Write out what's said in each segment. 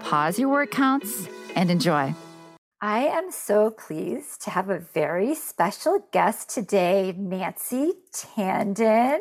pause your word counts, and enjoy. I am so pleased to have a very special guest today, Nancy Tandon.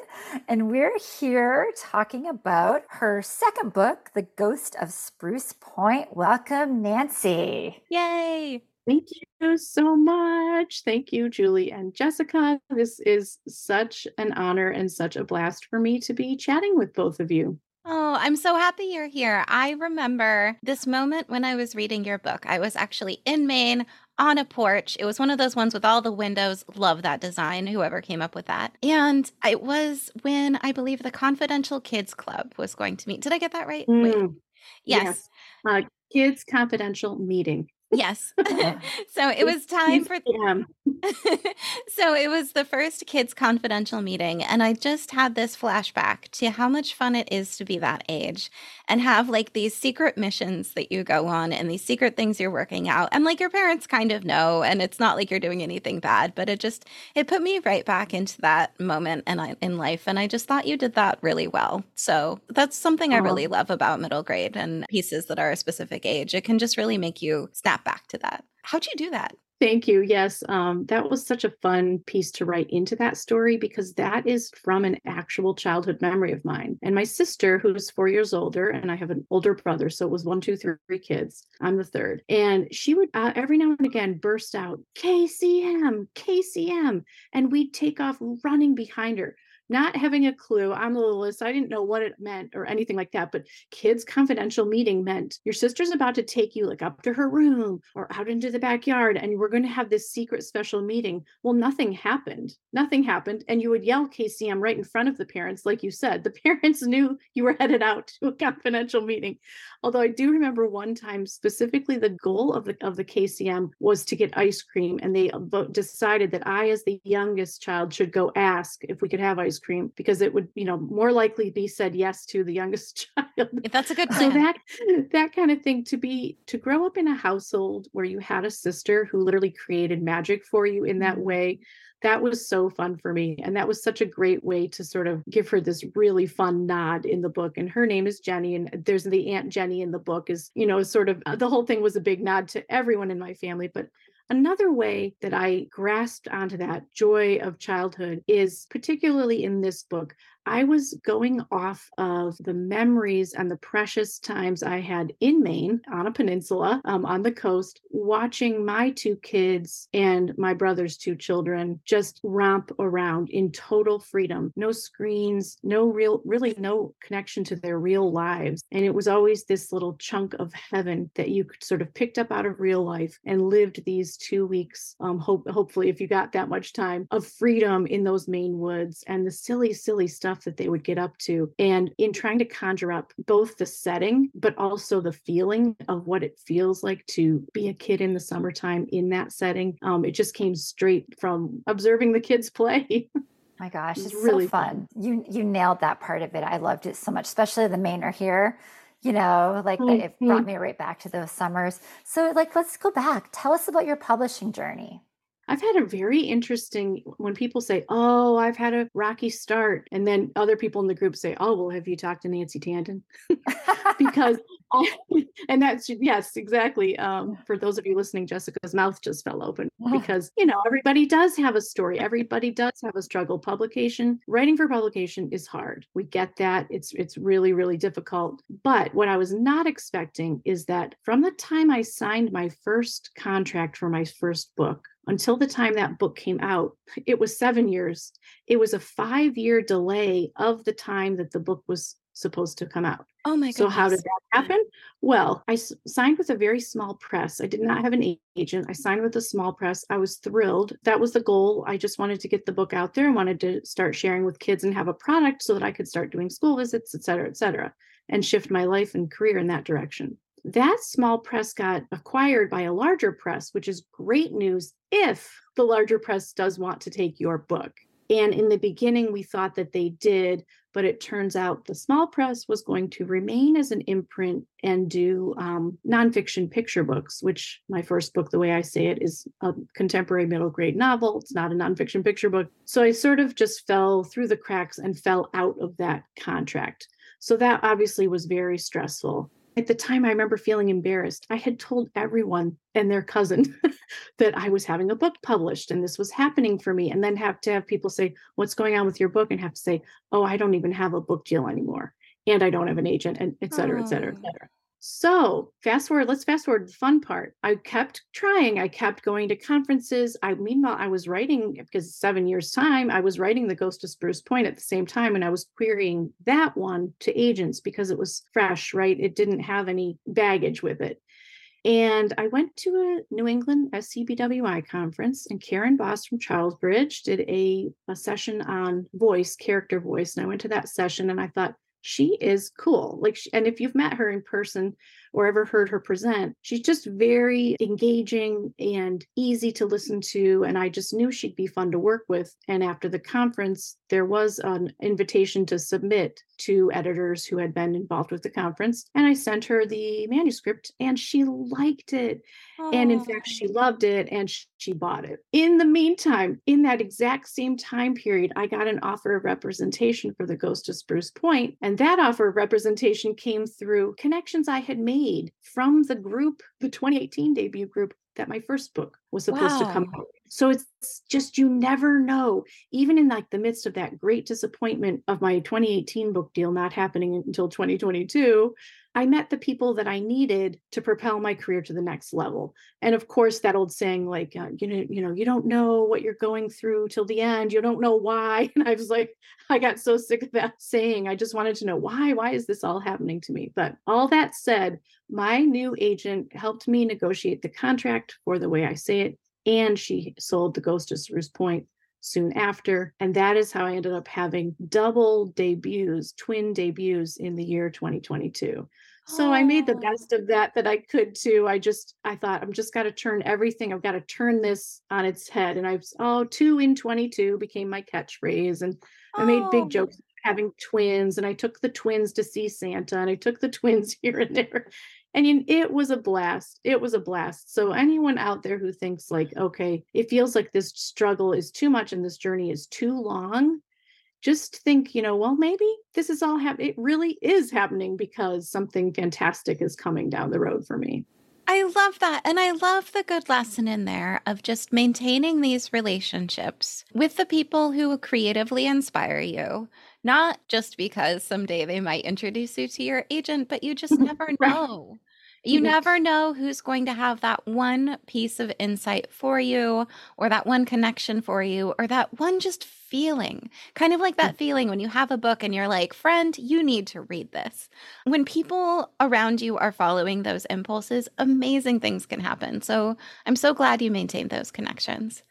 And we're here talking about her second book, The Ghost of Spruce Point. Welcome, Nancy. Yay. Thank you so much. Thank you, Julie and Jessica. This is such an honor and such a blast for me to be chatting with both of you. Oh, I'm so happy you're here. I remember this moment when I was reading your book. I was actually in Maine on a porch. It was one of those ones with all the windows. Love that design, whoever came up with that. And it was when I believe the Confidential Kids Club was going to meet. Did I get that right? Mm, yes. yes. Uh, Kids Confidential Meeting. Yes. so it was time for So it was the first kids confidential meeting and I just had this flashback to how much fun it is to be that age and have like these secret missions that you go on and these secret things you're working out and like your parents kind of know and it's not like you're doing anything bad but it just it put me right back into that moment and in, in life and I just thought you did that really well. So that's something I really love about middle grade and pieces that are a specific age. It can just really make you snap back to that. How'd you do that? Thank you. Yes, um, that was such a fun piece to write into that story because that is from an actual childhood memory of mine. And my sister, who's four years older, and I have an older brother, so it was one, two, three kids. I'm the third, and she would uh, every now and again burst out KCM, KCM, and we'd take off running behind her not having a clue. I'm the littlest. I didn't know what it meant or anything like that. But kids' confidential meeting meant your sister's about to take you like up to her room or out into the backyard, and we're going to have this secret special meeting. Well, nothing happened. Nothing happened. And you would yell KCM right in front of the parents, like you said. The parents knew you were headed out to a confidential meeting. Although I do remember one time specifically the goal of the of the KCM was to get ice cream, and they uh, decided that I, as the youngest child, should go ask if we could have ice cream because it would, you know, more likely be said yes to the youngest child. If that's a good plan. So that that kind of thing to be to grow up in a household where you had a sister who literally created magic for you in that mm-hmm. way that was so fun for me. And that was such a great way to sort of give her this really fun nod in the book. And her name is Jenny. And there's the Aunt Jenny in the book is, you know, sort of the whole thing was a big nod to everyone in my family. But Another way that I grasped onto that joy of childhood is particularly in this book. I was going off of the memories and the precious times I had in Maine on a peninsula um, on the coast, watching my two kids and my brother's two children just romp around in total freedom. No screens, no real, really no connection to their real lives. And it was always this little chunk of heaven that you sort of picked up out of real life and lived these two weeks, um, hope, hopefully, if you got that much time of freedom in those Maine woods and the silly, silly stuff stuff that they would get up to. And in trying to conjure up both the setting, but also the feeling of what it feels like to be a kid in the summertime in that setting, um, it just came straight from observing the kids play. My gosh, it's, really so fun. fun. You you nailed that part of it. I loved it so much, especially the Mainer here you know like mm-hmm. it brought me right back to those summers so like let's go back tell us about your publishing journey I've had a very interesting when people say, "Oh, I've had a rocky start," and then other people in the group say, "Oh, well, have you talked to Nancy Tandon?" because, and that's yes, exactly. Um, for those of you listening, Jessica's mouth just fell open because you know everybody does have a story. Everybody does have a struggle. Publication, writing for publication is hard. We get that. It's it's really really difficult. But what I was not expecting is that from the time I signed my first contract for my first book until the time that book came out, it was seven years. It was a five year delay of the time that the book was supposed to come out. Oh my god. So how did that happen? Well, I s- signed with a very small press. I did not have an agent. I signed with a small press. I was thrilled. That was the goal. I just wanted to get the book out there and wanted to start sharing with kids and have a product so that I could start doing school visits, et cetera, et cetera, and shift my life and career in that direction. That small press got acquired by a larger press, which is great news if the larger press does want to take your book. And in the beginning, we thought that they did, but it turns out the small press was going to remain as an imprint and do um, nonfiction picture books, which my first book, the way I say it, is a contemporary middle grade novel. It's not a nonfiction picture book. So I sort of just fell through the cracks and fell out of that contract. So that obviously was very stressful. At the time, I remember feeling embarrassed. I had told everyone and their cousin that I was having a book published and this was happening for me. And then have to have people say, What's going on with your book? And have to say, Oh, I don't even have a book deal anymore. And I don't have an agent, and et cetera, et cetera, et oh. cetera. So fast forward, let's fast forward the fun part. I kept trying. I kept going to conferences. I meanwhile, I was writing eh, because seven years time, I was writing the Ghost of Spruce Point at the same time, and I was querying that one to agents because it was fresh, right? It didn't have any baggage with it. And I went to a New England SCBWI conference, and Karen Boss from Charlesbridge did a, a session on voice, character voice. And I went to that session and I thought, she is cool. Like, she, and if you've met her in person or ever heard her present, she's just very engaging and easy to listen to. And I just knew she'd be fun to work with. And after the conference, there was an invitation to submit to editors who had been involved with the conference. And I sent her the manuscript and she liked it. And in fact, she loved it and she bought it. In the meantime, in that exact same time period, I got an offer of representation for the Ghost of Spruce Point, And that offer of representation came through connections I had made from the group, the 2018 debut group that my first book was supposed wow. to come out. So it's just you never know. Even in like the midst of that great disappointment of my 2018 book deal not happening until 2022, I met the people that I needed to propel my career to the next level. And of course, that old saying, like, uh, you know, you know, you don't know what you're going through till the end. You don't know why. And I was like, I got so sick of that saying. I just wanted to know why. Why is this all happening to me? But all that said, my new agent helped me negotiate the contract for the way I say it, and she sold the Ghost of Spruce Point soon after. And that is how I ended up having double debuts, twin debuts in the year 2022. So I made the oh. best of that that I could too. I just I thought I'm just got to turn everything. I've got to turn this on its head. And I was oh two in 22 became my catchphrase. And I made big oh. jokes having twins. And I took the twins to see Santa and I took the twins here and there. And it was a blast. It was a blast. So anyone out there who thinks like, okay, it feels like this struggle is too much and this journey is too long, just think, you know, well, maybe this is all happening. It really is happening because something fantastic is coming down the road for me. I love that. And I love the good lesson in there of just maintaining these relationships with the people who creatively inspire you, not just because someday they might introduce you to your agent, but you just never know. You mm-hmm. never know who's going to have that one piece of insight for you, or that one connection for you, or that one just feeling. Kind of like mm. that feeling when you have a book and you're like, friend, you need to read this. When people around you are following those impulses, amazing things can happen. So I'm so glad you maintain those connections.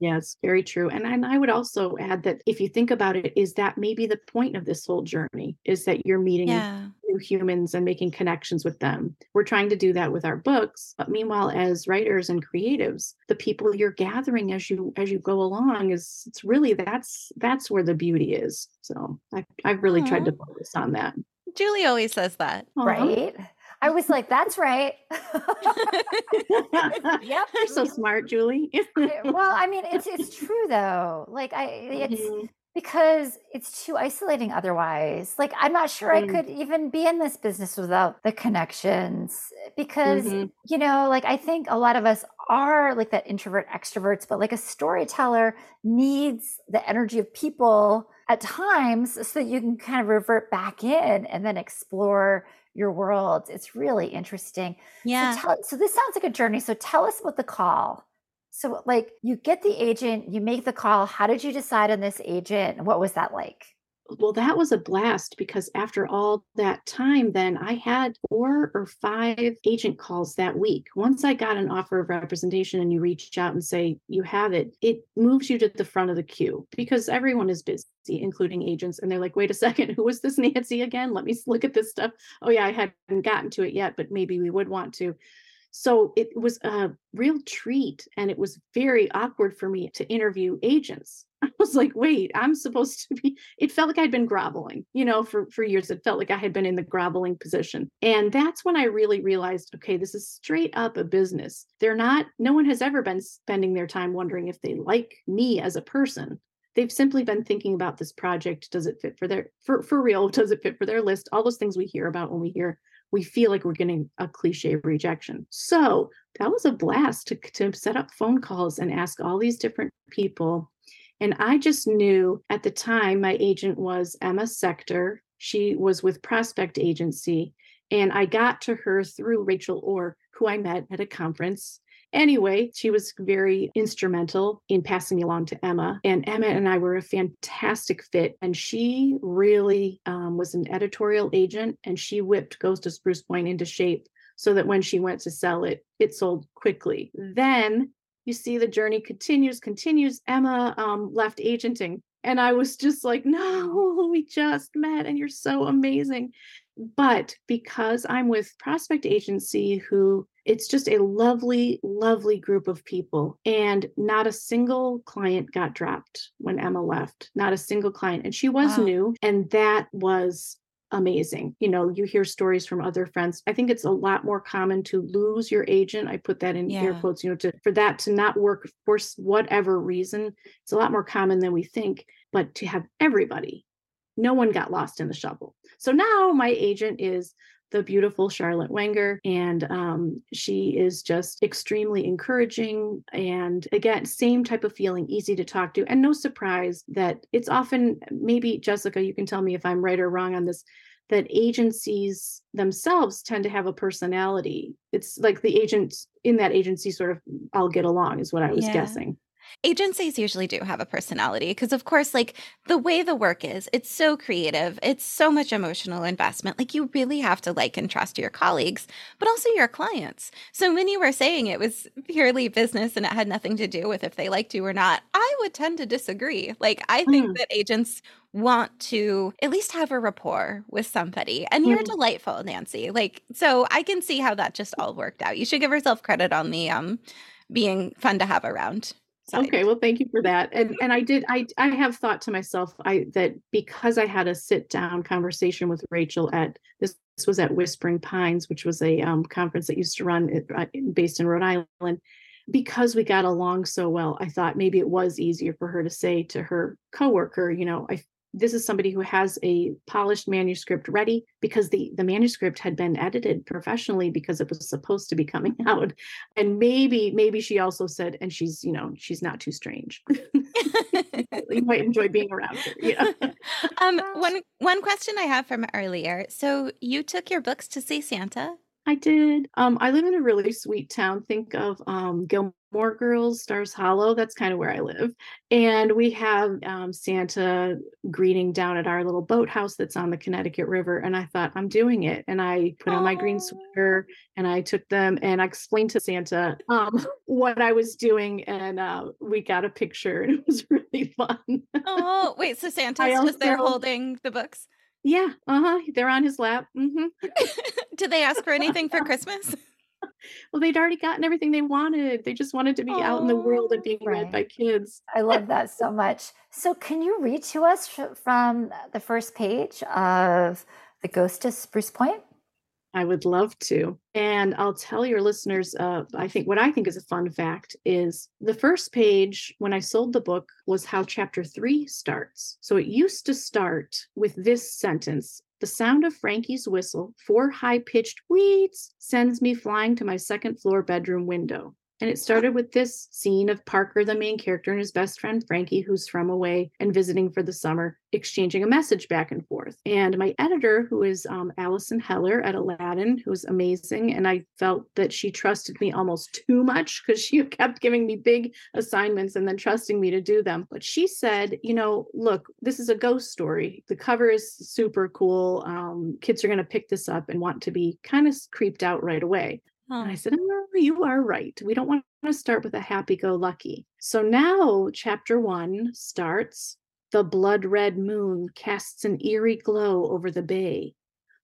Yes, very true. And, and I would also add that if you think about it, is that maybe the point of this whole journey is that you're meeting yeah. new humans and making connections with them. We're trying to do that with our books, but meanwhile, as writers and creatives, the people you're gathering as you as you go along is it's really that's that's where the beauty is. So I I've really Aww. tried to focus on that. Julie always says that. Right. I was like, that's right. yep. You're so smart, Julie. well, I mean, it's it's true though. Like I it's mm-hmm. because it's too isolating otherwise. Like I'm not sure mm-hmm. I could even be in this business without the connections because mm-hmm. you know, like I think a lot of us are like that introvert extroverts, but like a storyteller needs the energy of people at times so that you can kind of revert back in and then explore your world. It's really interesting. Yeah. So, tell, so this sounds like a journey. So tell us about the call. So like you get the agent, you make the call. How did you decide on this agent? What was that like? Well, that was a blast because after all that time, then I had four or five agent calls that week. Once I got an offer of representation and you reach out and say you have it, it moves you to the front of the queue because everyone is busy, including agents. And they're like, wait a second, who was this Nancy again? Let me look at this stuff. Oh, yeah, I hadn't gotten to it yet, but maybe we would want to. So it was a real treat. And it was very awkward for me to interview agents. I was like, wait, I'm supposed to be. It felt like I'd been groveling, you know, for, for years. It felt like I had been in the groveling position. And that's when I really realized, okay, this is straight up a business. They're not, no one has ever been spending their time wondering if they like me as a person they've simply been thinking about this project does it fit for their for for real does it fit for their list all those things we hear about when we hear we feel like we're getting a cliche rejection. So that was a blast to, to set up phone calls and ask all these different people. And I just knew at the time my agent was Emma Sector. She was with Prospect Agency. And I got to her through Rachel Orr, who I met at a conference. Anyway, she was very instrumental in passing me along to Emma. And Emma and I were a fantastic fit. And she really um, was an editorial agent and she whipped Ghost of Spruce Point into shape so that when she went to sell it, it sold quickly. Then you see the journey continues, continues. Emma um, left agenting. And I was just like, no, we just met and you're so amazing. But because I'm with Prospect Agency, who it's just a lovely, lovely group of people. And not a single client got dropped when Emma left, not a single client. And she was wow. new. And that was amazing. You know, you hear stories from other friends. I think it's a lot more common to lose your agent. I put that in yeah. air quotes, you know, to for that to not work for whatever reason. It's a lot more common than we think, but to have everybody, no one got lost in the shuffle. So now my agent is the beautiful Charlotte Wenger. And um, she is just extremely encouraging. And again, same type of feeling, easy to talk to. And no surprise that it's often, maybe Jessica, you can tell me if I'm right or wrong on this, that agencies themselves tend to have a personality. It's like the agent in that agency sort of all get along, is what I was yeah. guessing. Agencies usually do have a personality because, of course, like the way the work is, it's so creative. It's so much emotional investment. Like, you really have to like and trust your colleagues, but also your clients. So, when you were saying it was purely business and it had nothing to do with if they liked you or not, I would tend to disagree. Like, I think mm. that agents want to at least have a rapport with somebody. And you're mm. delightful, Nancy. Like, so I can see how that just all worked out. You should give yourself credit on the um being fun to have around. Side. Okay, well, thank you for that. And and I did I I have thought to myself I that because I had a sit down conversation with Rachel at this, this was at Whispering Pines, which was a um, conference that used to run uh, based in Rhode Island. Because we got along so well, I thought maybe it was easier for her to say to her coworker, you know, I this is somebody who has a polished manuscript ready because the the manuscript had been edited professionally because it was supposed to be coming out. And maybe maybe she also said and she's you know she's not too strange. You might enjoy being around her yeah um one one question i have from earlier. So you took your books to see santa? I did. Um, I live in a really sweet town. Think of um, Gilmore More girls, Stars Hollow. That's kind of where I live. And we have um, Santa greeting down at our little boathouse that's on the Connecticut River. And I thought, I'm doing it. And I put on my green sweater and I took them and I explained to Santa um, what I was doing. And uh, we got a picture and it was really fun. oh, wait. So Santa's also, just there holding the books? Yeah, uh-huh. They're on his lap. Mm-hmm. Did they ask for anything for Christmas? well, they'd already gotten everything they wanted. They just wanted to be out in the world and being right. read by kids. I love that so much. So, can you read to us from the first page of The Ghost of Spruce Point? I would love to. And I'll tell your listeners, uh, I think what I think is a fun fact is the first page when I sold the book was how chapter three starts. So it used to start with this sentence The sound of Frankie's whistle, four high pitched weeds, sends me flying to my second floor bedroom window. And it started with this scene of Parker, the main character, and his best friend Frankie, who's from away and visiting for the summer, exchanging a message back and forth. And my editor, who is um, Alyson Heller at Aladdin, who's amazing, and I felt that she trusted me almost too much because she kept giving me big assignments and then trusting me to do them. But she said, you know, look, this is a ghost story. The cover is super cool. Um, kids are going to pick this up and want to be kind of creeped out right away. And I said, oh, You are right. We don't want to start with a happy go lucky. So now, chapter one starts The blood red moon casts an eerie glow over the bay.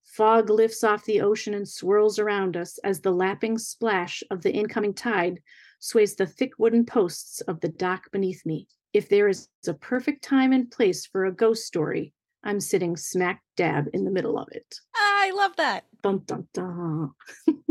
Fog lifts off the ocean and swirls around us as the lapping splash of the incoming tide sways the thick wooden posts of the dock beneath me. If there is a perfect time and place for a ghost story, I'm sitting smack dab in the middle of it. Ah, I love that. Dun, dun, dun.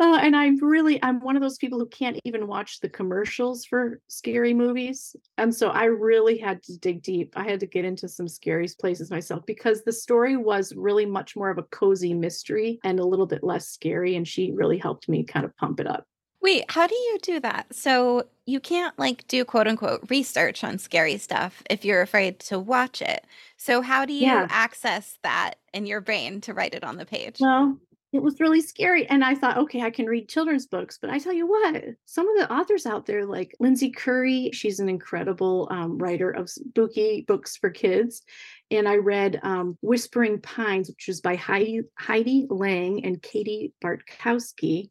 Uh, and I'm really, I'm one of those people who can't even watch the commercials for scary movies. And so I really had to dig deep. I had to get into some scary places myself because the story was really much more of a cozy mystery and a little bit less scary. And she really helped me kind of pump it up. Wait, how do you do that? So you can't like do quote unquote research on scary stuff if you're afraid to watch it. So how do you yeah. access that in your brain to write it on the page? Well, it was really scary. And I thought, okay, I can read children's books. But I tell you what, some of the authors out there, like Lindsay Currie, she's an incredible um, writer of spooky books for kids. And I read um, Whispering Pines, which was by Heidi, Heidi Lang and Kati Bartkowski.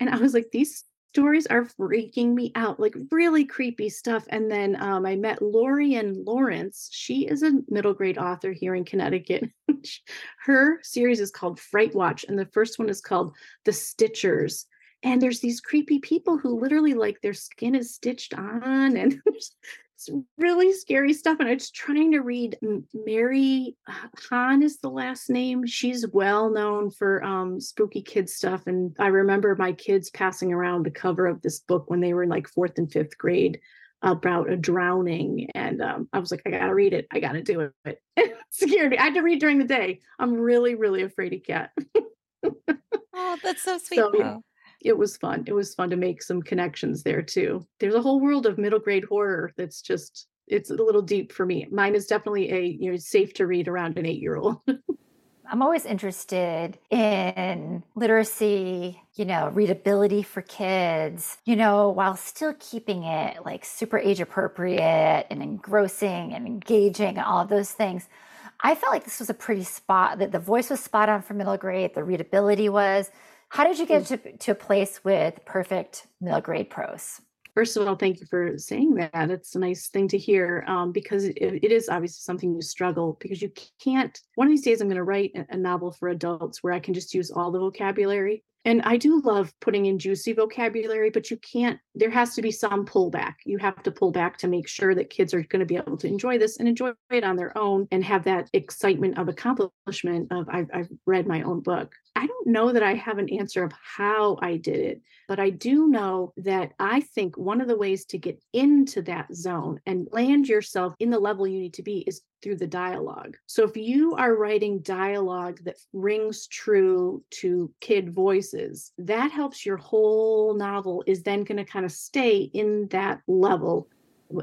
And I was like, these stories are freaking me out, like really creepy stuff. And then um, I met Lorien Lawrence. She is a middle grade author here in Connecticut. Her series is called Fright Watch, and the first one is called The Stitchers. And there's these creepy people who literally like their skin is stitched on, and it's really scary stuff. And I was trying to read Mary Hahn is the last name. She's well known for um, spooky kid stuff. And I remember my kids passing around the cover of this book when they were in like fourth and fifth grade about a drowning. And um, I was like, I gotta read it. I gotta do it. it scared me. I had to read during the day. I'm really, really afraid of cat. oh, that's so sweet. So, it was fun. It was fun to make some connections there too. There's a whole world of middle grade horror that's just it's a little deep for me. Mine is definitely a you know safe to read around an 8-year-old. I'm always interested in literacy, you know, readability for kids, you know, while still keeping it like super age appropriate and engrossing and engaging and all of those things. I felt like this was a pretty spot that the voice was spot on for middle grade, the readability was. How did you get mm. to, to a place with perfect middle grade prose? First of all, thank you for saying that. It's a nice thing to hear um, because it, it is obviously something you struggle because you can't. One of these days, I'm going to write a novel for adults where I can just use all the vocabulary and I do love putting in juicy vocabulary, but you can't, there has to be some pullback. You have to pull back to make sure that kids are going to be able to enjoy this and enjoy it on their own and have that excitement of accomplishment of I've, I've read my own book. I don't know that I have an answer of how I did it, but I do know that I think one of the ways to get into that zone and land yourself in the level you need to be is through the dialogue. So if you are writing dialogue that rings true to kid voices, that helps your whole novel is then going to kind of stay in that level.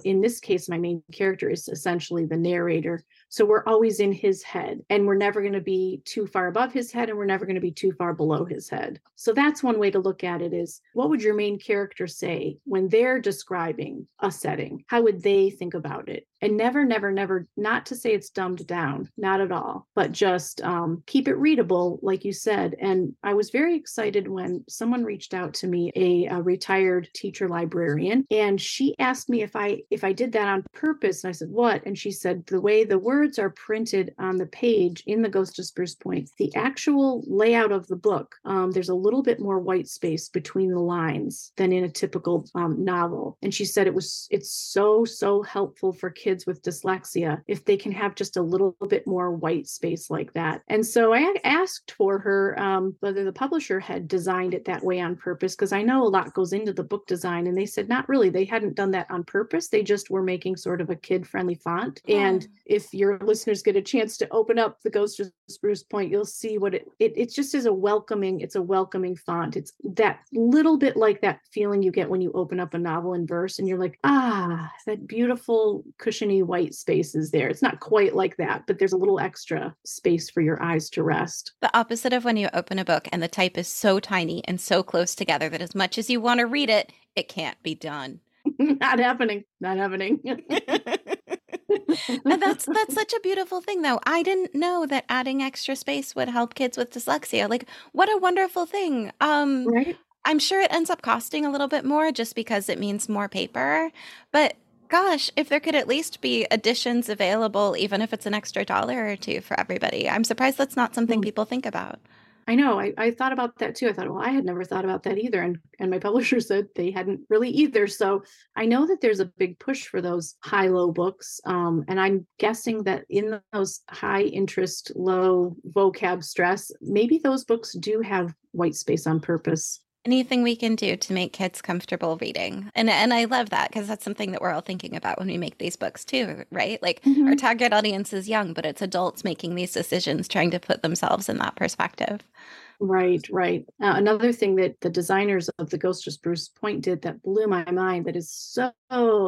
In this case, my main character is essentially the narrator so we're always in his head and we're never going to be too far above his head and we're never going to be too far below his head. So that's one way to look at it is what would your main character say when they're describing a setting? How would they think about it? And never, never, never, not to say it's dumbed down, not at all, but just um, keep it readable, like you said. And I was very excited when someone reached out to me, a, a retired teacher librarian, and she asked me if I if I did that on purpose. And I said, what? And she said, the way the word words are printed on the page in the Ghost of Spruce Point, the actual layout of the book, um, there's a little bit more white space between the lines than in a typical um, novel. And she said it was it's so so helpful for kids with dyslexia if they can have just a little bit more white space like that. And so I asked for her um, whether the publisher had designed it that way on purpose because I know a lot goes into the book design, and they said not really. They hadn't done that on purpose. They just were making sort of a kid friendly font. And if you're your listeners get a chance to open up the Ghost of Spruce Point, you'll see what it, it it just is a welcoming, it's a welcoming font. It's that little bit like that feeling you get when you open up a novel in verse and you're like, ah, that beautiful cushiony white space is there. It's not quite like that, but there's a little extra space for your eyes to rest. The opposite of when you open a book and the type is so tiny and so close together that as much as you want to read it, it can't be done. not happening. Not happening. that's that's such a beautiful thing though. I didn't know that adding extra space would help kids with dyslexia. Like what a wonderful thing. Um right? I'm sure it ends up costing a little bit more just because it means more paper, but gosh, if there could at least be additions available even if it's an extra dollar or two for everybody. I'm surprised that's not something mm. people think about. I know. I, I thought about that too. I thought, well, I had never thought about that either. And and my publisher said they hadn't really either. So I know that there's a big push for those high low books. Um, and I'm guessing that in those high interest, low vocab stress, maybe those books do have white space on purpose anything we can do to make kids comfortable reading. And and I love that because that's something that we're all thinking about when we make these books too, right? Like mm-hmm. our target audience is young, but it's adults making these decisions trying to put themselves in that perspective. Right, right. Uh, another thing that the designers of the Ghost of Spruce Point did that blew my mind that is so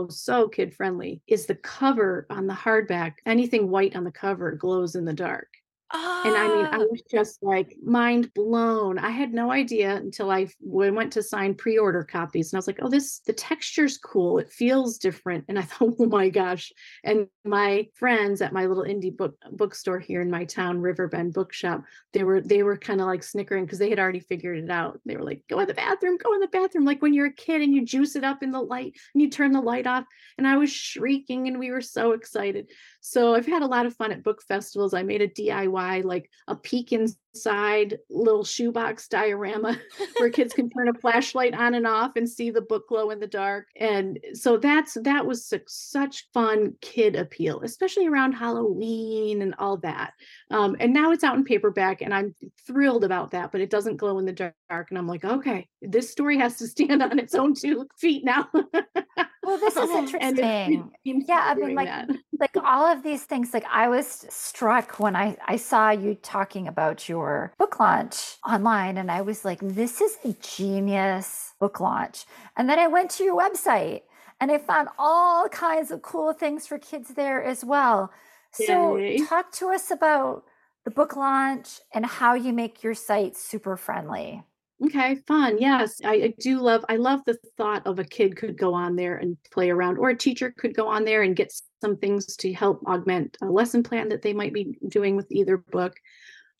so kid friendly is the cover on the hardback. Anything white on the cover glows in the dark. And I mean, I ah. was just like mind blown. I had no idea until I went to sign pre-order copies, and I was like, "Oh, this the texture's cool. It feels different." And I thought, "Oh my gosh!" And my friends at my little indie book bookstore here in my town, Riverbend Bookshop, they were they were kind of like snickering because they had already figured it out. They were like, "Go in the bathroom, go in the bathroom," like when you're a kid and you juice it up in the light and you turn the light off. And I was shrieking, and we were so excited. So I've had a lot of fun at book festivals. I made a DIY, like a peek inside little shoebox diorama where kids can turn a flashlight on and off and see the book glow in the dark. And so that's that was such fun kid appeal, especially around Halloween and all that. Um, and now it's out in paperback, and I'm thrilled about that. But it doesn't glow in the dark, and I'm like, okay, this story has to stand on its own two feet now. well, this is interesting. yeah, I mean, like, that. like all of these things. Like, I was struck when I I saw you talking about your book launch online, and I was like, this is a genius book launch. And then I went to your website, and I found all kinds of cool things for kids there as well. So, Yay. talk to us about the book launch and how you make your site super friendly. Okay, fun. Yes, I, I, do love. I love the thought of a kid could go on there and play around, or a teacher could go on there and get some things to help augment a lesson plan that they might be doing with either book.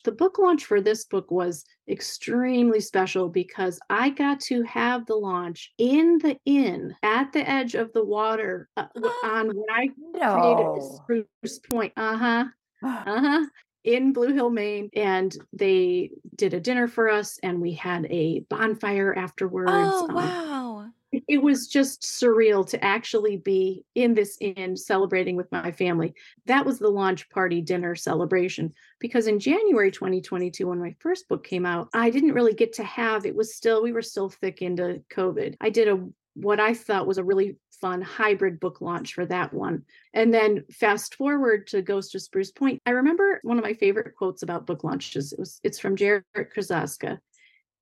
The book launch for this book was extremely special because I got to have the launch in the inn at the edge of the water uh, on when I no. created Spruce Point. Uh huh. Uh huh in Blue Hill, Maine, and they did a dinner for us, and we had a bonfire afterwards. Oh um, wow! It was just surreal to actually be in this inn celebrating with my family. That was the launch party dinner celebration because in January 2022, when my first book came out, I didn't really get to have it was still, we were still thick into COVID. I did a what I thought was a really fun hybrid book launch for that one. And then fast forward to Ghost of Spruce Point. I remember one of my favorite quotes about book launches. It was it's from Jarrett Krosoczka.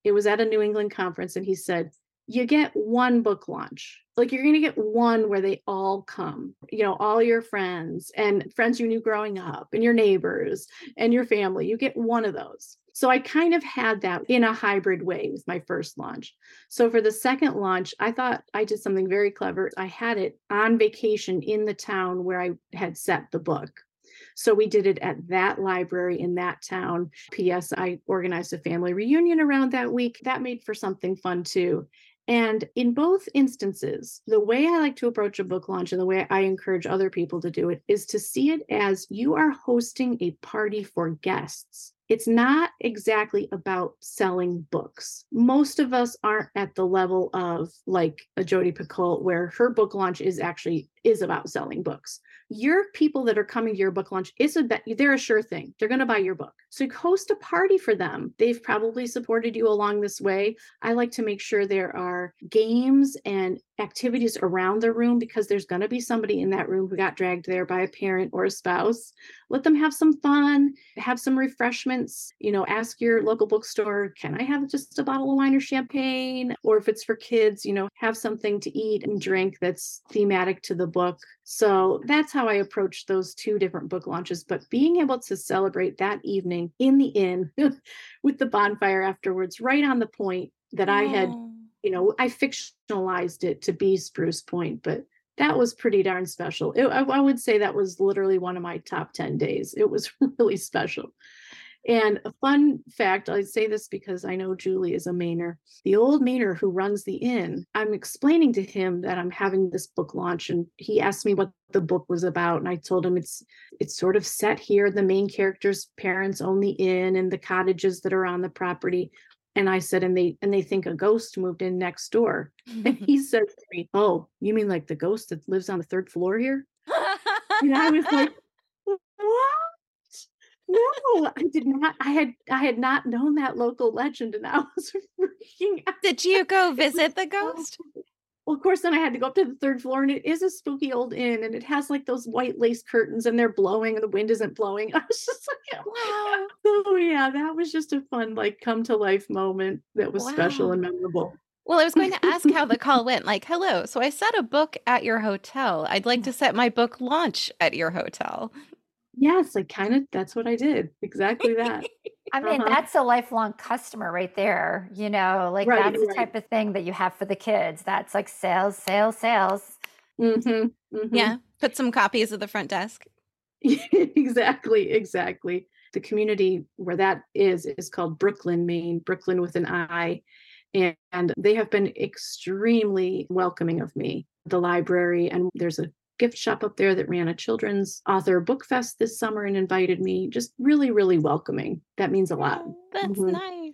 It was at a New England conference, and he said, You get one book launch. Like you're gonna get one where they all come, you know, all your friends and friends you knew growing up and your neighbors and your family. You get one of those. So I kind of had that in a hybrid way with my first launch. So for the second launch, I thought I did something very clever. I had it on vacation in the town where I had set the book. So we did it at that library in that town. P.S. I organized a family reunion around that week. That made for something fun too. And in both instances, the way I like to approach a book launch and the way I encourage other people to do it is to see it as you are hosting a party for guests it's not exactly about selling books. Most of us aren't at the level of like a Jodi Picoult, where her book launch is actually is about selling books. Your people that are coming to your book launch is a bet they're a sure thing. They're going to buy your book. So host a party for them. They've probably supported you along this way. I like to make sure there are games and activities around the room because there's going to be somebody in that room who got dragged there by a parent or a spouse. Let them have some fun, have some refreshments. You know, ask your local bookstore, can I have just a bottle of wine or champagne? Or if it's for kids, you know, have something to eat and drink that's thematic to the book. So that's how I approached those two different book launches. But being able to celebrate that evening in the inn with the bonfire afterwards, right on the point that I had oh. you know, I fictionalized it to be Spruce Point, but that was pretty darn special. It, I, I, would say that was literally one of my top 10 days. It was really special. And a fun fact, I say this because I know Julie is a Mainer. The old Mainer who runs the inn, I'm explaining to him that I'm having this book launch and he asked me what the book was about and I told him it's it's sort of set here the main character's parents own the inn and the cottages that are on the property and I said, and they and they think a ghost moved in next door. and he said to me, Oh, you mean like the ghost that lives on the third floor here? and I was like, What? No, I did not. I had I had not known that local legend, and I was freaking out. Did you go visit the oh, ghost? well, of course, then I had to go up to the third floor, and it is a spooky old inn, and it has like those white lace curtains, and they're blowing, and the wind isn't blowing. I was just like, oh, wow. Oh yeah, that was just a fun, like, come to life moment that was wow. special and memorable. Well, I was going to ask how the call went. Like, hello, so I set a book at your hotel. I'd like to set my book launch at your hotel. Yes, like kind of that's what I did. Exactly that. I mean, uh-huh. that's a lifelong customer right there. You know, like right, that's right. the type of thing that you have for the kids. That's like sales, sales, sales. Mm-hmm, mm-hmm. Yeah. Put some copies of the front desk. exactly. Exactly. The community where that is is called Brooklin, Maine, Brooklin with an I. And, and they have been extremely welcoming of me. The library, and there's a gift shop up there that ran a children's author book fest this summer and invited me. Just really, really welcoming. That means a lot. Oh, that's mm-hmm. nice.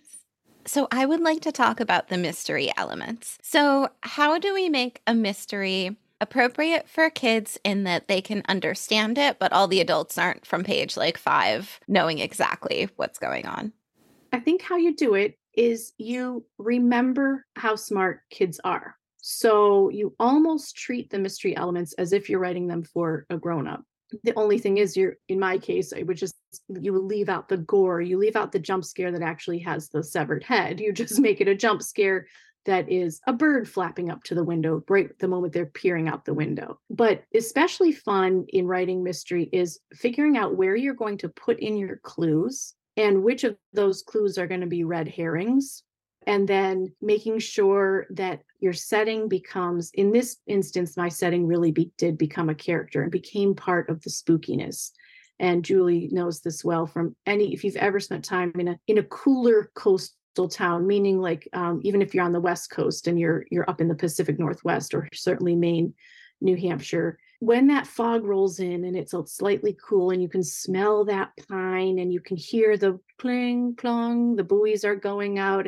So, I would like to talk about the mystery elements. So, how do we make a mystery appropriate for kids in that they can understand it, but all the adults aren't from page like five knowing exactly what's going on? I think how you do it is you remember how smart kids are. So you almost treat the mystery elements as if you're writing them for a grown up. The only thing is, you're in my case, I would just you leave out the gore, you leave out the jump scare that actually has the severed head. You just make it a jump scare that is a bird flapping up to the window right the moment they're peering out the window. But especially fun in writing mystery is figuring out where you're going to put in your clues and which of those clues are going to be red herrings and then making sure that your setting becomes in this instance my setting really be, did become a character and became part of the spookiness. And julie knows this well from any if you've ever spent time in a in a cooler coastal town meaning like um, even if you're on the west coast and you're you're up in the pacific northwest or certainly maine new hampshire when that fog rolls in and it's slightly cool and you can smell that pine and you can hear the cling clong the buoys are going out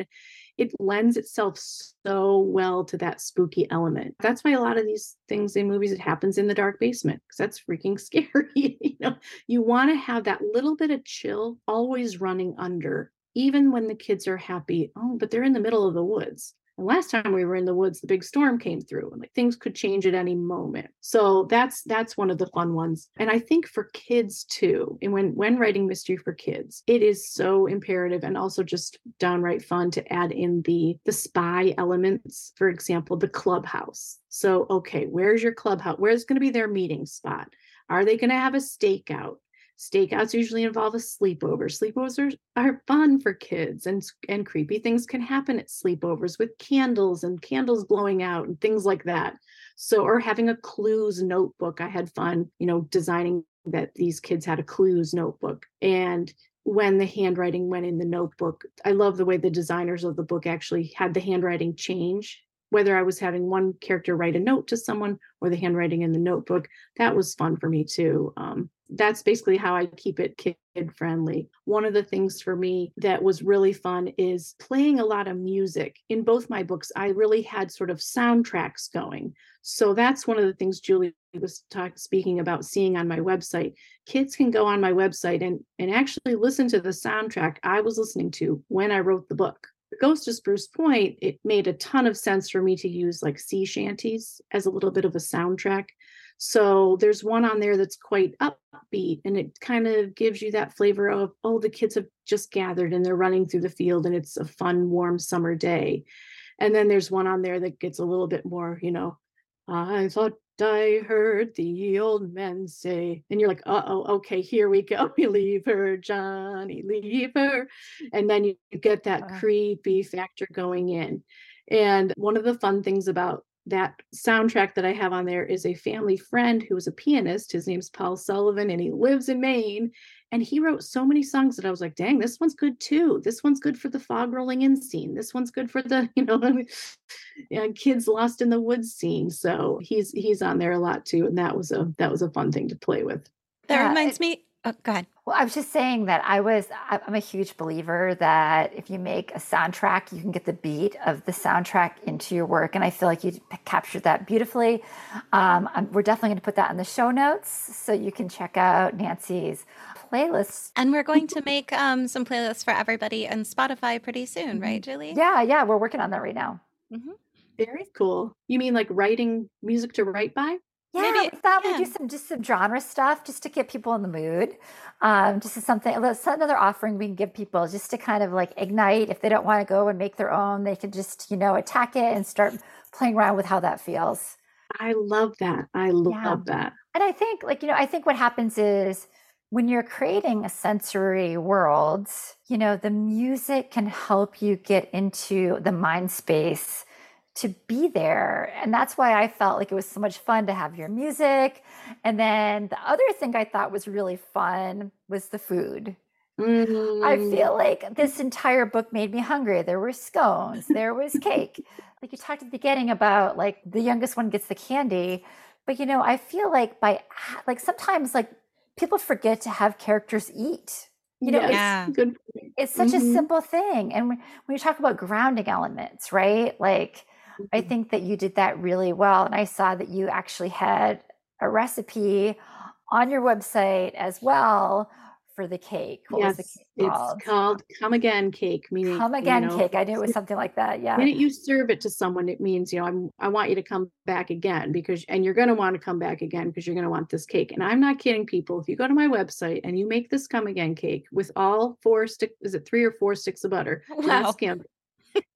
it lends itself so well to that spooky element. That's why a lot of these things in movies it happens in the dark basement because that's freaking scary. you know, you want to have that little bit of chill always running under, even when the kids are happy. Oh, but they're in the middle of the woods. And last time we were in the woods, the big storm came through and like things could change at any moment. So that's that's one of the fun ones. And I think for kids too, and when when writing mystery for kids, it is so imperative and also just downright fun to add in the the spy elements. For example, the clubhouse. So okay, where's your clubhouse? Where's going to be their meeting spot? Are they going to have a stakeout? Stakeouts usually involve a sleepover. Sleepovers are, are fun for kids, and, and creepy things can happen at sleepovers with candles and candles blowing out and things like that. So, or having a clues notebook. I had fun, you know, designing that these kids had a clues notebook. And when the handwriting went in the notebook, I love the way the designers of the book actually had the handwriting change whether I was having one character write a note to someone or the handwriting in the notebook, that was fun for me too. Um, that's basically how I keep it kid friendly. One of the things for me that was really fun is playing a lot of music. In both my books, I really had sort of soundtracks going. So that's one of the things Julie was talk, speaking about seeing on my website. Kids can go on my website and, and actually listen to the soundtrack I was listening to when I wrote the book. Ghost of Spruce Point, it made a ton of sense for me to use like sea shanties as a little bit of a soundtrack. So there's one on there that's quite upbeat and it kind of gives you that flavor of, oh, the kids have just gathered and they're running through the field and it's a fun, warm summer day. And then there's one on there that gets a little bit more, you know, I thought I heard the old men say, and you're like, uh oh, okay, here we go. We leave her, Johnny, leave her. And then you get that uh-huh. creepy factor going in. And one of the fun things about that soundtrack that I have on there is a family friend who is a pianist. His name's Paul Sullivan, and he lives in Maine. And he wrote so many songs that I was like, dang, this one's good too. This one's good for the fog rolling in scene. This one's good for the, you know, kids lost in the woods scene. So he's he's on there a lot too. And that was a that was a fun thing to play with. That yeah, reminds it, me. Oh, go ahead. Well, I was just saying that I was, I'm a huge believer that if you make a soundtrack, you can get the beat of the soundtrack into your work. And I feel like you captured that beautifully. Um, we're definitely going to put that in the show notes so you can check out Nancy's playlists. And we're going to make um, some playlists for everybody on Spotify pretty soon, right, mm-hmm. Julie? Yeah, yeah. We're working on that right now. Mm-hmm. Very cool. You mean like writing music to write by? Yeah, Maybe, we thought yeah. we'd do some just some genre stuff just to get people in the mood. Um, just as something that's another offering we can give people just to kind of like ignite. If they don't want to go and make their own, they can just, you know, attack it and start playing around with how that feels. I love that. I love yeah. that. And I think like, you know, I think what happens is when you're creating a sensory world, you know, the music can help you get into the mind space to be there. And that's why I felt like it was so much fun to have your music. And then the other thing I thought was really fun was the food. Mm. I feel like this entire book made me hungry. There were scones, there was cake. like you talked at the beginning about like the youngest one gets the candy, but you know, I feel like by like sometimes like people forget to have characters eat. You know, yeah. it's, good. it's such mm-hmm. a simple thing. And when, when you talk about grounding elements, right? Like I mm-hmm. think that you did that really well. And I saw that you actually had a recipe on your website as well for the cake. What yes, cake called? it's called Come Again Cake. Meaning Come Again you know, Cake. I knew it was something like that. Yeah. When you serve it to someone, it means you know I'm I want you to come back again because and you're going to want to come back again because you're going to want this cake. And I'm not kidding, people. If you go to my website and you make this Come Again Cake with all four stick, is it three or four sticks of butter? Wow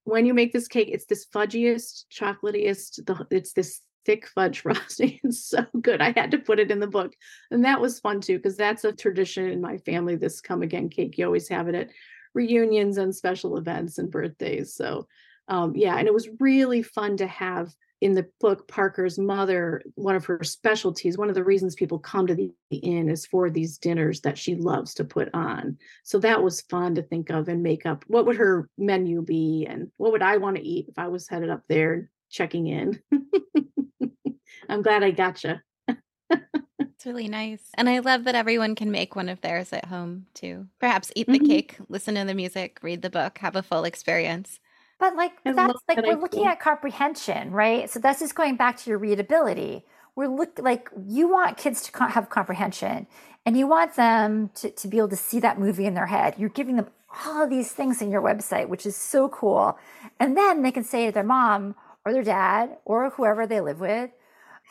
when you make this cake, it's this fudgiest, chocolatiest, the, it's this thick fudge frosting. It's so good. I had to put it in the book. And that was fun too, because that's a tradition in my family. This come again cake. You always have it at reunions and special events and birthdays. So um, yeah, and it was really fun to have in the book, Parker's mother, one of her specialties, one of the reasons people come to the inn is for these dinners that she loves to put on. So that was fun to think of and make up what would her menu be and what would I want to eat if I was headed up there checking in. I'm glad I gotcha. it's really nice. And I love that everyone can make one of theirs at home too. Perhaps eat the mm-hmm. cake, listen to the music, read the book, have a full experience. But like I that's like that we're looking at comprehension, right? So that's just going back to your readability. We're look like you want kids to co- have comprehension, and you want them to, to be able to see that movie in their head. You're giving them all of these things in your website, which is so cool. And then they can say to their mom or their dad or whoever they live with,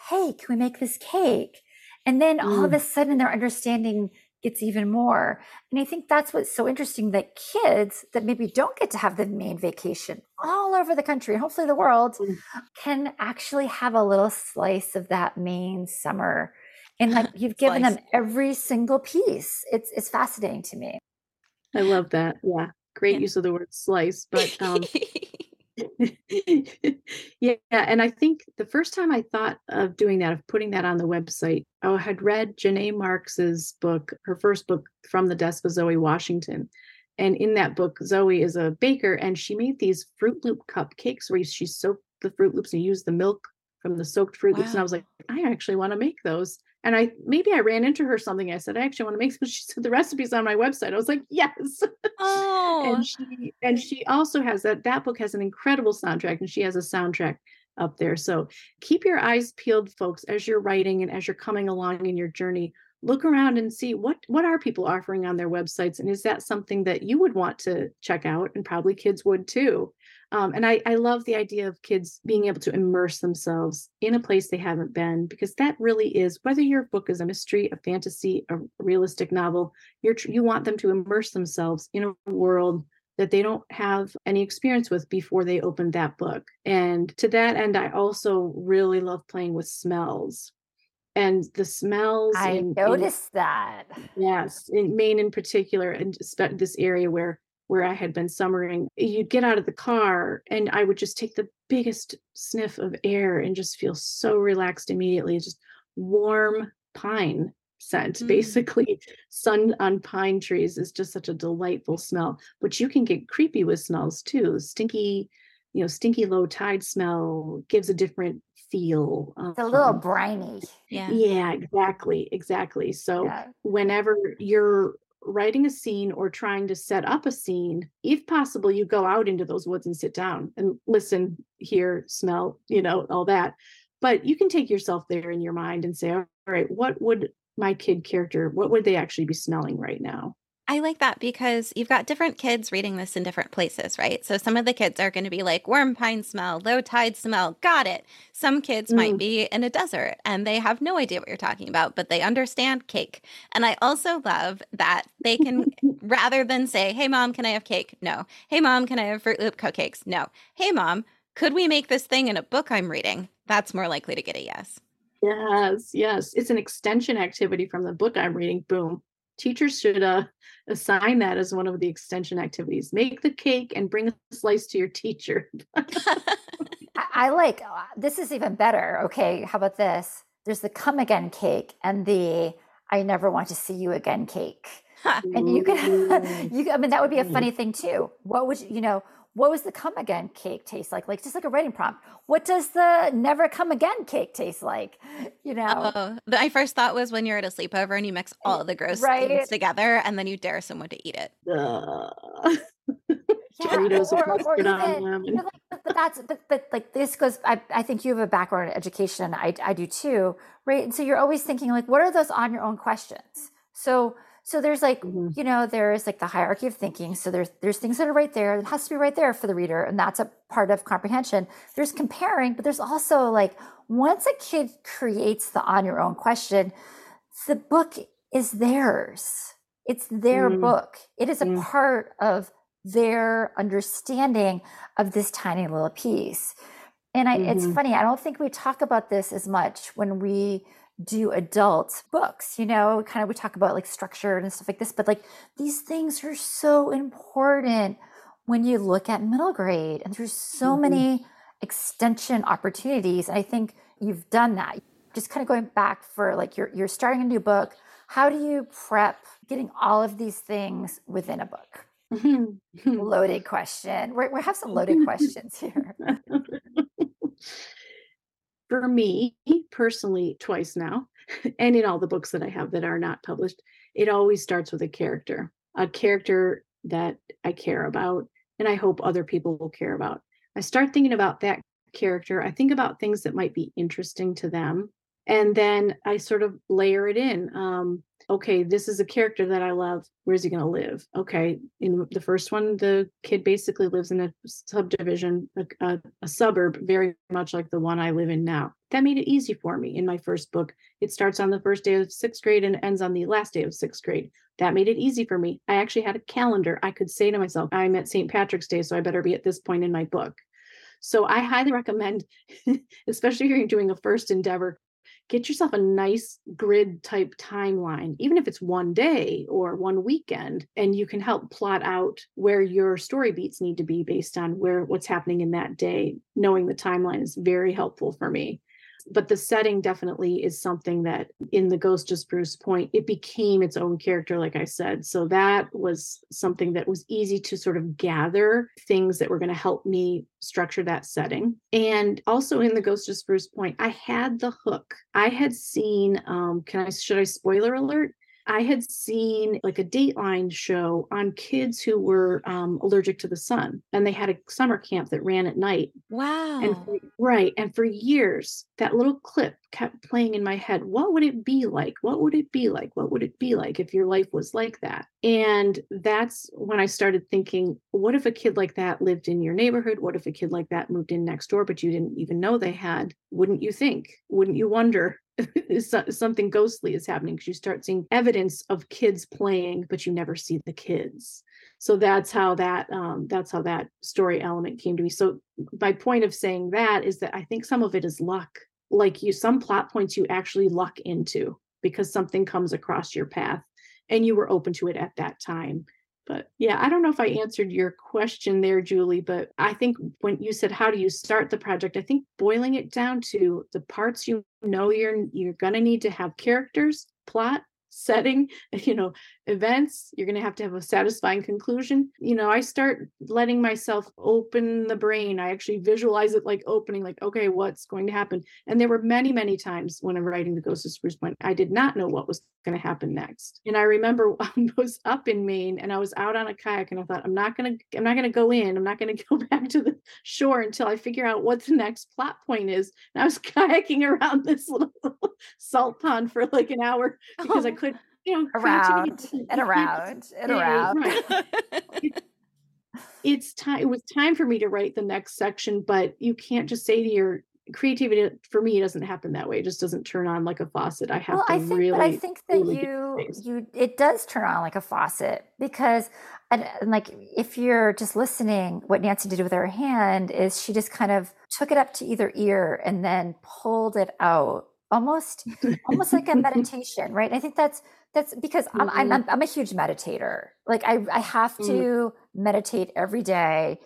"Hey, can we make this cake?" And then mm. all of mm. a sudden they're understanding gets even more. And I think that's what's so interesting that kids that maybe don't get to have the Maine vacation all over the country, hopefully the world, mm. can actually have a little slice of that Maine summer. And like you've given them every single piece. It's it's fascinating to me. I love that. Yeah. Great yeah. use of the word slice. But um yeah, and I think the first time I thought of doing that, of putting that on the website, oh, I had read Janae Marks's book, her first book, From the Desk of Zoe Washington. And in that book, Zoe is a baker and she made these Froot Loop cupcakes where she soaked the Froot Loops and used the milk from the soaked Fruit wow. Loops. And I was like, I actually want to make those. And I maybe I ran into her something. I said, I actually want to make some. She said the recipe's on my website. I was like, yes. Oh. and she and she also has that that book has an incredible soundtrack, and she has a soundtrack up there. So keep your eyes peeled, folks, as you're writing and as you're coming along in your journey. Look around and see what what are people offering on their websites, and is that something that you would want to check out? And probably kids would too. Um, and I, I love the idea of kids being able to immerse themselves in a place they haven't been, because that really is whether your book is a mystery, a fantasy, a realistic novel, you're you want them to immerse themselves in a world that they don't have any experience with before they open that book. And to that end, I also really love playing with smells. And the smells. I in, noticed in, that. Yes, in Maine in particular, and this area where where I had been summering, you'd get out of the car and I would just take the biggest sniff of air and just feel so relaxed immediately. Just warm pine scent, mm. basically. Sun on pine trees is just such a delightful smell. But you can get creepy with smells too. Stinky, you know, stinky low tide smell gives a different feel. It's a little um, briny. Yeah. Yeah, exactly. Exactly. So yeah. whenever you're writing a scene or trying to set up a scene, if possible, you go out into those woods and sit down and listen, hear, smell, you know, all that. But you can take yourself there in your mind and say, all right, what would my kid character, what would they actually be smelling right now? I like that because you've got different kids reading this in different places, right? So some of the kids are going to be like warm pine smell, low tide smell, got it. Some kids mm. might be in a desert and they have no idea what you're talking about, but they understand cake. And I also love that they can, rather than say, hey, mom, can I have cake? No. Hey, mom, can I have Froot Loop cupcakes? No. Hey, mom, could we make this thing in a book I'm reading? That's more likely to get a yes. Yes, yes. It's an extension activity from the book I'm reading. Boom teachers should uh, assign that as one of the extension activities. Make the cake and bring a slice to your teacher. I like uh, this is even better. Okay, how about this? There's the come again cake and the I never want to see you again cake. and you can you I mean that would be a funny thing too. What would you, you know, what was the come again cake taste like? Like just like a writing prompt. What does the never come again cake taste like? You know. Oh, my first thought was when you're at a sleepover and you mix all the gross right? things together and then you dare someone to eat it. Uh. yeah, Doritos or, or, even, on Like, but that's but, but like this goes I, I think you have a background in education I, I do too right and so you're always thinking like what are those on your own questions so so there's like, mm-hmm. you know, there's like the hierarchy of thinking. So there's there's things that are right there. It has to be right there for the reader, and that's a part of comprehension. There's comparing, but there's also like once a kid creates the on your own question, the book is theirs. It's their mm-hmm. book. It is a mm-hmm. part of their understanding of this tiny little piece. And I, it's mm-hmm. funny, I don't think we talk about this as much when we do adult books you know kind of we talk about like structure and stuff like this but like these things are so important when you look at middle grade and there's so mm-hmm. many extension opportunities and i think you've done that. Just kind of going back for like you're you're starting a new book how do you prep getting all of these things within a book? Loaded question. We we have some loaded questions here. For me personally twice now and in all the books that i have that are not published it always starts with a character a character that i care about and i hope other people will care about. I start thinking about that character i think about things that might be interesting to them and then i sort of layer it in um, okay, this is a character that I love. Where's he going to live? Okay, in the first one, the kid basically lives in a subdivision, a, a, a, suburb, very much like the one I live in now. That made it easy for me in my first book. It starts on the first day of sixth grade and ends on the last day of sixth grade. That made it easy for me. I actually had a calendar. I could say to myself, I'm at St. Patrick's Day, so I better be at this point in my book. So I highly recommend, especially if you're doing a first endeavor, get yourself a nice grid type timeline, even if it's one day or one weekend, and you can help plot out where your story beats need to be based on where what's happening in that day. Knowing the timeline is very helpful for me. But the setting definitely is something that in the Ghost of Spruce Point, it became its own character, like I said. So that was something that was easy to sort of gather things that were going to help me structure that setting. And also in the Ghost of Spruce Point, I had the hook. I had seen, um, can I, should I spoiler alert? I had seen like a Dateline show on kids who were um, allergic to the sun, and they had a summer camp that ran at night. Wow. And for, right. And for years, that little clip kept playing in my head. What would it be like? What would it be like? What would it be like if your life was like that? And that's when I started thinking, what if a kid like that lived in your neighborhood? What if a kid like that moved in next door, but you didn't even know they had? Wouldn't you think? Wouldn't you wonder something ghostly is happening because you start seeing evidence of kids playing but you never see the kids. So that's how that um, that's how that story element came to me. So my point of saying that is that i think some of it is luck. Like you some plot points you actually luck into because something comes across your path and you were open to it at that time but yeah, I don't know if I answered your question there, Julie, but I think when you said how do you start the project, I think boiling it down to the parts you know you're you're going to need to have characters, plot, setting, you know, events, you're going to have to have a satisfying conclusion. You know, I start letting myself open the brain. I actually visualize it like opening, like, okay, what's going to happen? And there were many, many times when I'm writing The Ghost of Spruce Point, I did not know what was going to happen next. And I remember I was up in Maine and I was out on a kayak and I thought, I'm not going to, I'm not going to go in. I'm not going to go back to the shore until I figure out what the next plot point is. And I was kayaking around this little salt pond for like an hour oh, because oh. I could you know around and around and around right. it's time it was time for me to write the next section but you can't just say to your creativity for me doesn't happen that way it just doesn't turn on like a faucet i have well, to I think, really but i think that really you you it does turn on like a faucet because and, and like if you're just listening what nancy did with her hand is she just kind of took it up to either ear and then pulled it out almost almost like a meditation right i think that's that's because mm-hmm. I'm, I'm, I'm a huge meditator. Like I I have to mm-hmm. meditate every day,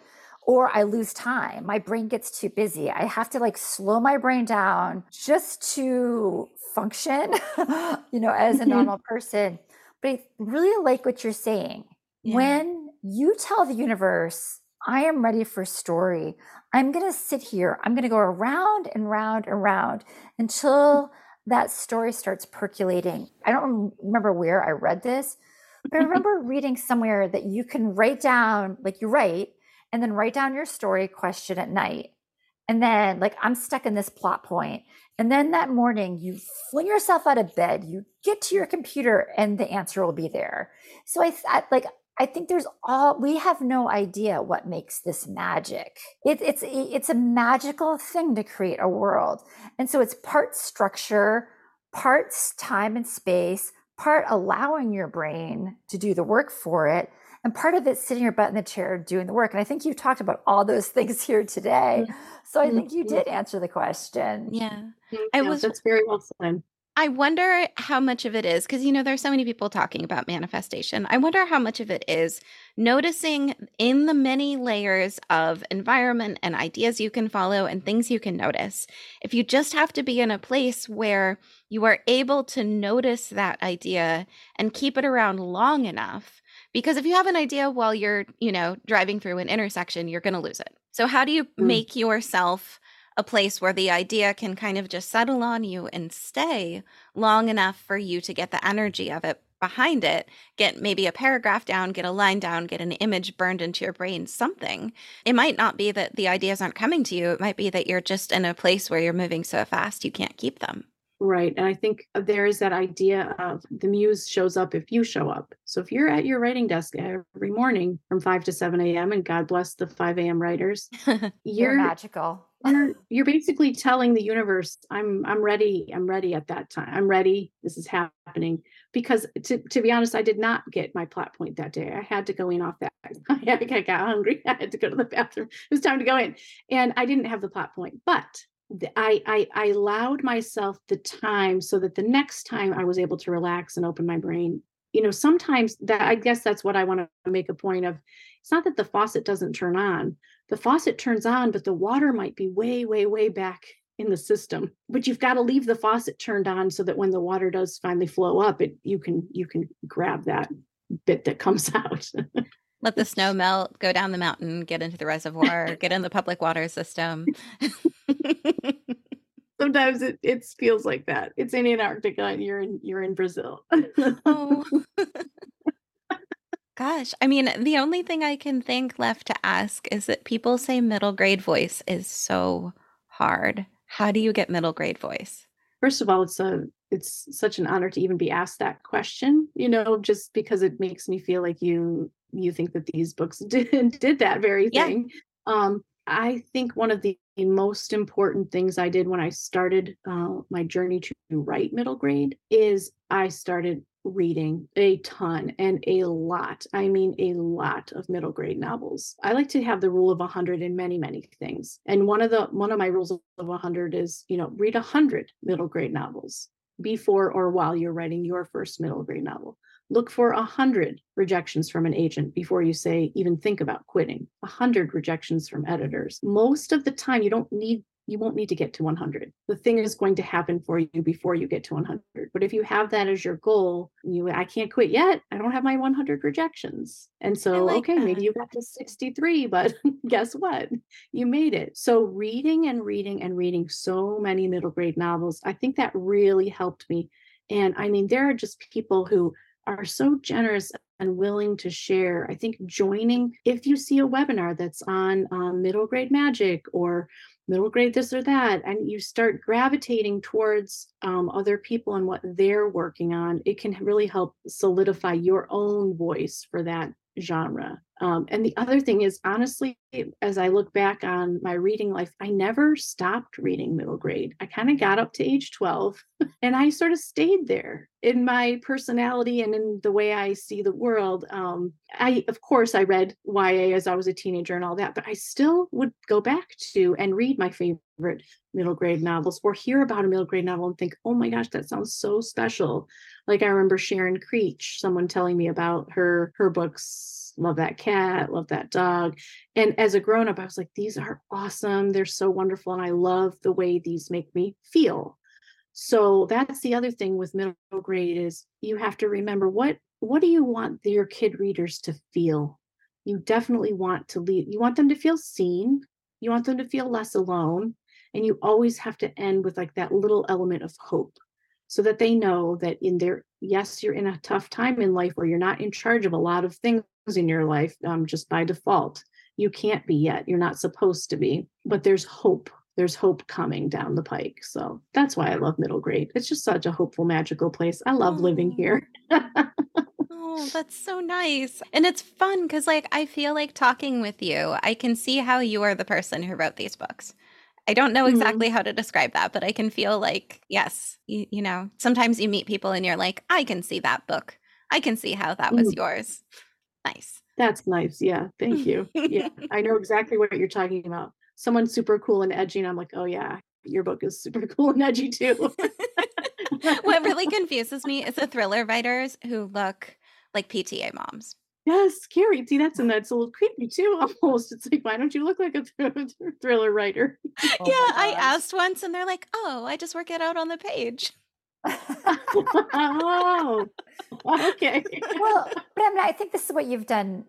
or I lose time. My brain gets too busy. I have to like slow my brain down just to function, you know, as a mm-hmm. normal person. But I really like what you're saying. Yeah. When you tell the universe, I am ready for story, I'm going to sit here, I'm going to go around and round and round mm. until that story starts percolating. I don't remember where I read this, but I remember reading somewhere that you can write down, like you write, and then write down your story question at night. And then, like, I'm stuck in this plot point. And then that morning, you fling yourself out of bed, you get to your computer, and the answer will be there. So I, I like, I think there's all we have no idea what makes this magic. It, it's it's a magical thing to create a world, and so it's part structure, parts time and space, part allowing your brain to do the work for it, and part of it sitting your butt in the chair doing the work. And I think you talked about all those things here today. So I think you mm-hmm. did answer the question. Yeah, I was. That's very well said. I wonder how much of it is because you know there's so many people talking about manifestation. I wonder how much of it is noticing in the many layers of environment and ideas you can follow and things you can notice. If you just have to be in a place where you are able to notice that idea and keep it around long enough because if you have an idea while you're, you know, driving through an intersection, you're going to lose it. So how do you mm. make yourself a place where the idea can kind of just settle on you and stay long enough for you to get the energy of it behind it, get maybe a paragraph down, get a line down, get an image burned into your brain, something. It might not be that the ideas aren't coming to you. It might be that you're just in a place where you're moving so fast you can't keep them. Right. And I think there is that idea of the muse shows up if you show up. So if you're at your writing desk every morning from 5 to 7 a.m., and God bless the 5 a.m. writers, you're magical you're, you're basically telling the universe i'm i'm ready i'm ready at that time i'm ready this is happening because to, to be honest i did not get my plot point that day i had to go in off that i got hungry i had to go to the bathroom it was time to go in and i didn't have the plot point but I, I i allowed myself the time so that the next time i was able to relax and open my brain you know sometimes that i guess that's what i want to make a point of. It's not that the faucet doesn't turn on. The faucet turns on, but the water might be way, way, way back in the system. But you've got to leave the faucet turned on so that when the water does finally flow up it you can you can grab that bit that comes out let the snow melt go down the mountain get into the reservoir get in the public water system. Sometimes it, it feels like that. It's in antarctica and you're in you're in brazil. Oh. Gosh, I mean, the only thing I can think left to ask is that people say middle grade voice is so hard. How do you get middle grade voice? First of all, it's a it's such an honor to even be asked that question, you know, just because it makes me feel like you you think that these books did did that very thing. Yeah. Um I think one of the most important things I did when I started uh, my journey to write middle grade is I started reading a ton and a lot. I mean, a lot of middle grade novels. I like to have the rule of 100 in many, many things. And one of the one of my rules of 100 is, you know, read 100 middle grade novels before or while you're writing your first middle grade novel. Look for 100 rejections from an agent before you say even think about quitting. 100 rejections from editors. Most of the time you don't need you won't need to get to 100. The thing is going to happen for you before you get to 100. But if you have that as your goal, you I can't quit yet. I don't have my 100 rejections. And so like okay, that. maybe you got to 63, but guess what? You made it. So reading and reading and reading so many middle grade novels, I think that really helped me. And I mean, there are just people who are so generous and willing to share. I think joining, if you see a webinar that's on um, middle grade magic or middle grade this or that and you start gravitating towards um, other people and what they're working on it can really help solidify your own voice for that genre um, and the other thing is, honestly, as I look back on my reading life, I never stopped reading middle grade. I kind of got up to age 12 and I sort of stayed there in my personality and in the way I see the world. Um, I, of course, I read YA as I was a teenager and all that, but I still would go back to and read my favorite middle grade novels or hear about a middle grade novel and think, oh my gosh, that sounds so special. Like I remember Sharon Creech, someone telling me about her her books love that cat, love that dog. And as a grown up, I was like, these are awesome. They're so wonderful. And I love the way these make me feel. So that's the other thing with middle grade is you have to remember what what do you want your kid readers to feel? You definitely want to lead you want them to feel seen, you want them to feel less alone, and you always have to end with like that little element of hope so that they know that in their yes you're in a tough time in life where you're not in charge of a lot of things in your life um, just by default. You can't be yet. You're not supposed to be, but there's hope. There's hope coming down the pike. So that's why I love middle grade. It's just such a hopeful, magical place. I love oh. living here. oh, that's so nice. And it's fun because, like, I feel like talking with you, I can see how you are the person who wrote these books. I don't know mm-hmm. exactly mm-hmm. how to describe that, but I can feel like, yes, you, you, know, sometimes you meet people and you're like, I can see that book. I can see how that was mm-hmm. yours. Nice. That's nice. Yeah. Thank you. yeah. I know exactly what you're talking about. Someone super cool and edgy. And I'm like, oh, yeah, your book is super cool and edgy too. what really confuses me is the thriller writers who look like PTA moms. Yes, scary. See, that's and that's a little creepy too. Almost, it's like, why don't you look like a th- thriller writer? Oh yeah, I asked once, and they're like, "Oh, I just work it out on the page." oh, okay. well, but I mean, I think this is what you've done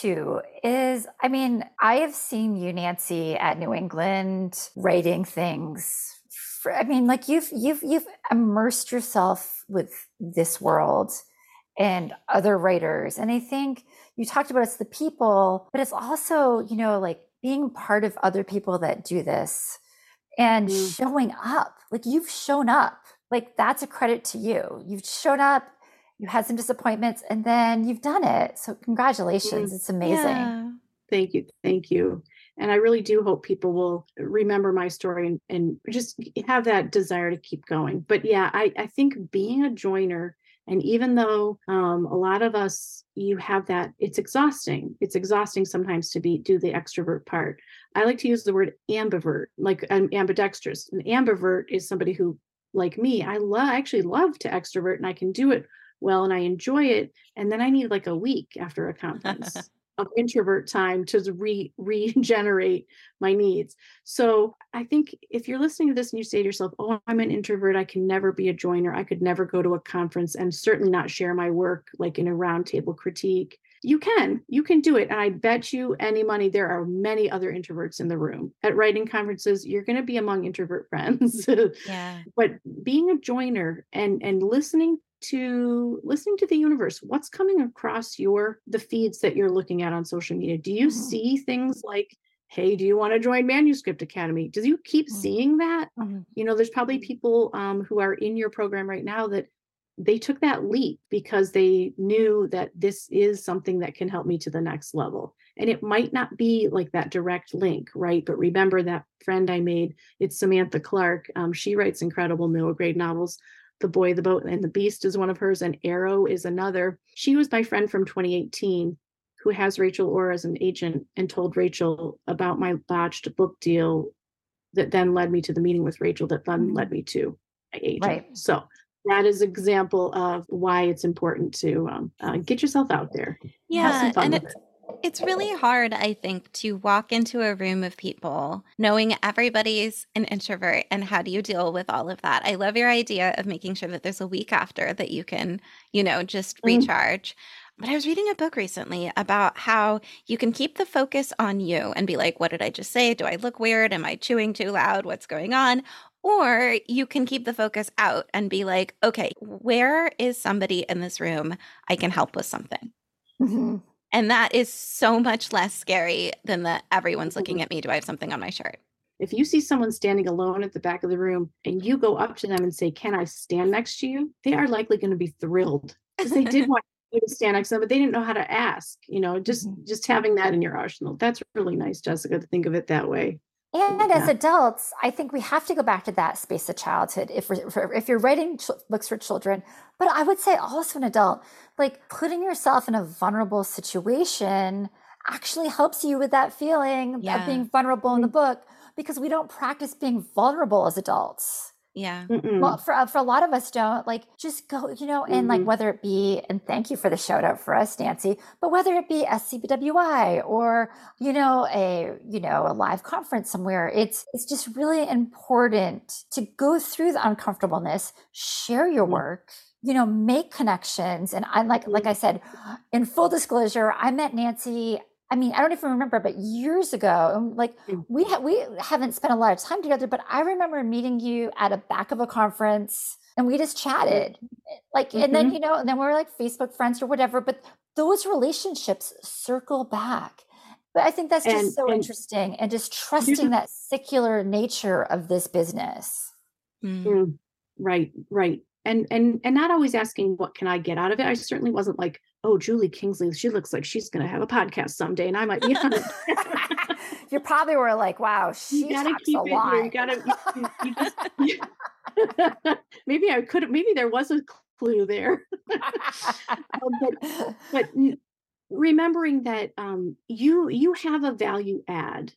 too. Is I mean, I have seen you, Nancy, at New England writing things. For, I mean, like you've you've you've immersed yourself with this world and other writers, and I think you talked about it's the people, but it's also you know like being part of other people that do this and mm. showing up. Like you've shown up like that's a credit to you. You've shown up, you had some disappointments, and then you've done it. So congratulations. Mm, it's amazing. Yeah. Thank you. Thank you. And I really do hope people will remember my story and, and just have that desire to keep going. But yeah, I, I think being a joiner, and even though um, a lot of us, you have that, it's exhausting. It's exhausting sometimes to be do the extrovert part. I like to use the word ambivert, like an ambidextrous. An ambivert is somebody who like me, I love actually love to extrovert and I can do it well and I enjoy it. And then I need like a week after a conference. Of introvert time to re regenerate my needs. So I think if you're listening to this and you say to yourself, "Oh, I'm an introvert. I can never be a joiner. I could never go to a conference and certainly not share my work like in a roundtable critique." You can, you can do it. And I bet you any money there are many other introverts in the room. At writing conferences, you're going to be among introvert friends. yeah. But being a joiner and and listening to listening to the universe. What's coming across your the feeds that you're looking at on social media? Do you mm-hmm. see things like hey do you want to join manuscript academy? Do you keep mm-hmm. seeing that? Mm-hmm. you know there's probably people um, who are in your program right now that they took that leap because they knew that this is something that can help me to the next level. And it might not be like that direct link right? But remember that friend i made? It's samantha clark. Um, she writes incredible middle grade novels the Boy, the Boat, and the Beast is one of hers, and Arrow is another. She was my friend from 2018 who has Rachel Orr as an agent and told Rachel about my botched book deal that then led me to the meeting with Rachel that then mm-hmm. led me to my agent. Right. So that is example of why it's important to um, uh, get yourself out there. Yeah, and it's it's really hard, I think, to walk into a room of people knowing everybody's an introvert and how do you deal with all of that? I love your idea of making sure that there's a week after that you can, you know, just mm-hmm. recharge. But I was reading a book recently about how you can keep the focus on you and be like, what did I just say? Do I look weird? Am I chewing too loud? What's going on? Or you can keep the focus out and be like, okay, where is somebody in this room I can help with something? Mm-hmm. And that is so much less scary than the everyone's looking mm-hmm. at me. Do I have something on my shirt? If you see someone standing alone at the back of the room and you go up to them and say, Can I stand next to you? They are likely going to be thrilled because they did want you to stand next to them, but they didn't know how to ask. You know, just mm-hmm. just having that in your arsenal. That's really nice, Jessica, to think of it that way. And as adults, I think we have to go back to that space of childhood if we're, if you're writing ch- books for children. But I would say also an adult, like putting yourself in a vulnerable situation actually helps you with that feeling yeah. of being vulnerable in the mm-hmm. book because we don't practice being vulnerable as adults. Yeah. Mm-mm. Well, for, uh, for a lot of us don't like just go, you know, and mm-hmm. like whether it be, and thank you for the shout out for us, Nancy, but whether it be SCBWI or, you know, a, you know, a live conference somewhere, it's, it's just really important to go through the uncomfortableness, share your mm-hmm. work, you know, make connections. And I like, like mm-hmm. I said, in full disclosure, I met Nancy I mean, I don't even remember, but years ago, like mm. we ha- we haven't spent a lot of time together, but I remember meeting you at a back of a conference and we just chatted. Like, mm-hmm. and then, mm-hmm. you know, and then we are like Facebook friends or whatever, but those relationships circle back. But I think that's just and, so and interesting and just trusting that secular nature of this business. Mm. Right, right and and and not always asking what can i get out of it? I certainly wasn't like oh julie kingsley she looks like she's going to have a podcast someday and i might be on it. You probably were like wow she you gotta keep a it lot. Here. you gotta you, you just, maybe i could maybe there was a clue there. Um, but but remembering that um, you you have a value add.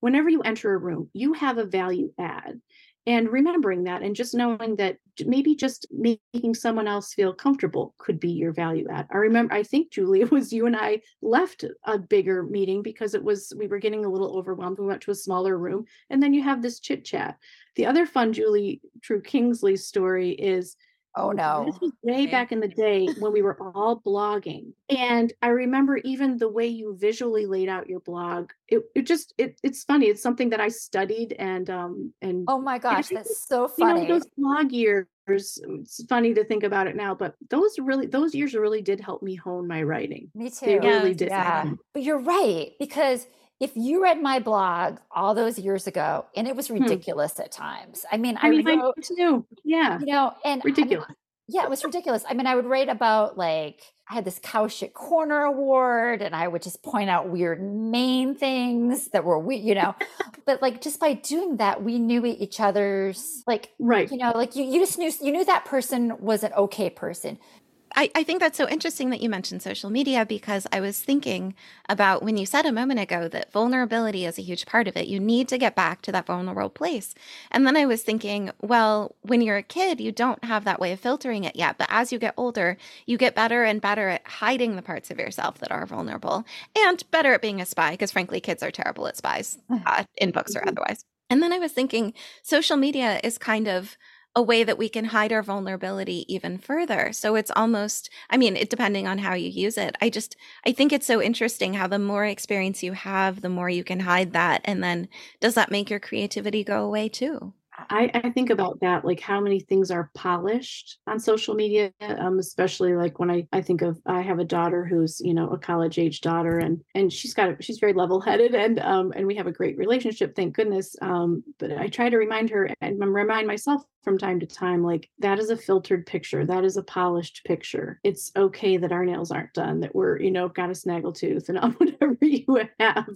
Whenever you enter a room you have a value add and remembering that and just knowing that maybe just making someone else feel comfortable could be your value add. I remember i think julie it was you and i left a bigger meeting because it was we were getting a little overwhelmed. We went to a smaller room and then you have this chit chat. The other fun julie true kingsley story is Oh no. This was way back in the day when we were all blogging. And I remember even the way you visually laid out your blog. It, it just it, it's funny. It's something that I studied and um and Oh my gosh, that's so funny. You know, those blog years, it's funny to think about it now, but those really those years really did help me hone my writing. Me too. They really did. Yeah. But you're right, because if you read my blog all those years ago, and it was hmm. ridiculous hmm. at times. I mean, I, I mean, wrote, too. Yeah, you know, and ridiculous. I mean, yeah, it was ridiculous. I mean, I would write about like I had this cow shit corner award, and I would just point out weird Maine things that were we, you know. but like just by doing that, we knew each other's like right, you know, like you you just knew you knew that person was an okay person I, I think that's so interesting that you mentioned social media because I was thinking about when you said a moment ago that vulnerability is a huge part of it. You need to get back to that vulnerable place. And then I was thinking, well, when you're a kid, you don't have that way of filtering it yet. But as you get older, you get better and better at hiding the parts of yourself that are vulnerable and better at being a spy because, frankly, kids are terrible at spies uh, in books or mm-hmm. otherwise. And then I was thinking, social media is kind of a way that we can hide our vulnerability even further. So it's almost, I mean, it depending on how you use it. I just, I think it's so interesting how the more experience you have, the more you can hide that. And then does that make your creativity go away too? I, I, think about that, like how many things are polished on social media, um, especially like when I, I think of I have a daughter who's you know a college age daughter and and she's got a, she's very level headed and um and we have a great relationship, thank goodness. Um, but I try to remind her and remind myself from time to time like that is a filtered picture that is a polished picture. It's okay that our nails aren't done that we're you know got a snaggle tooth and whatever you have.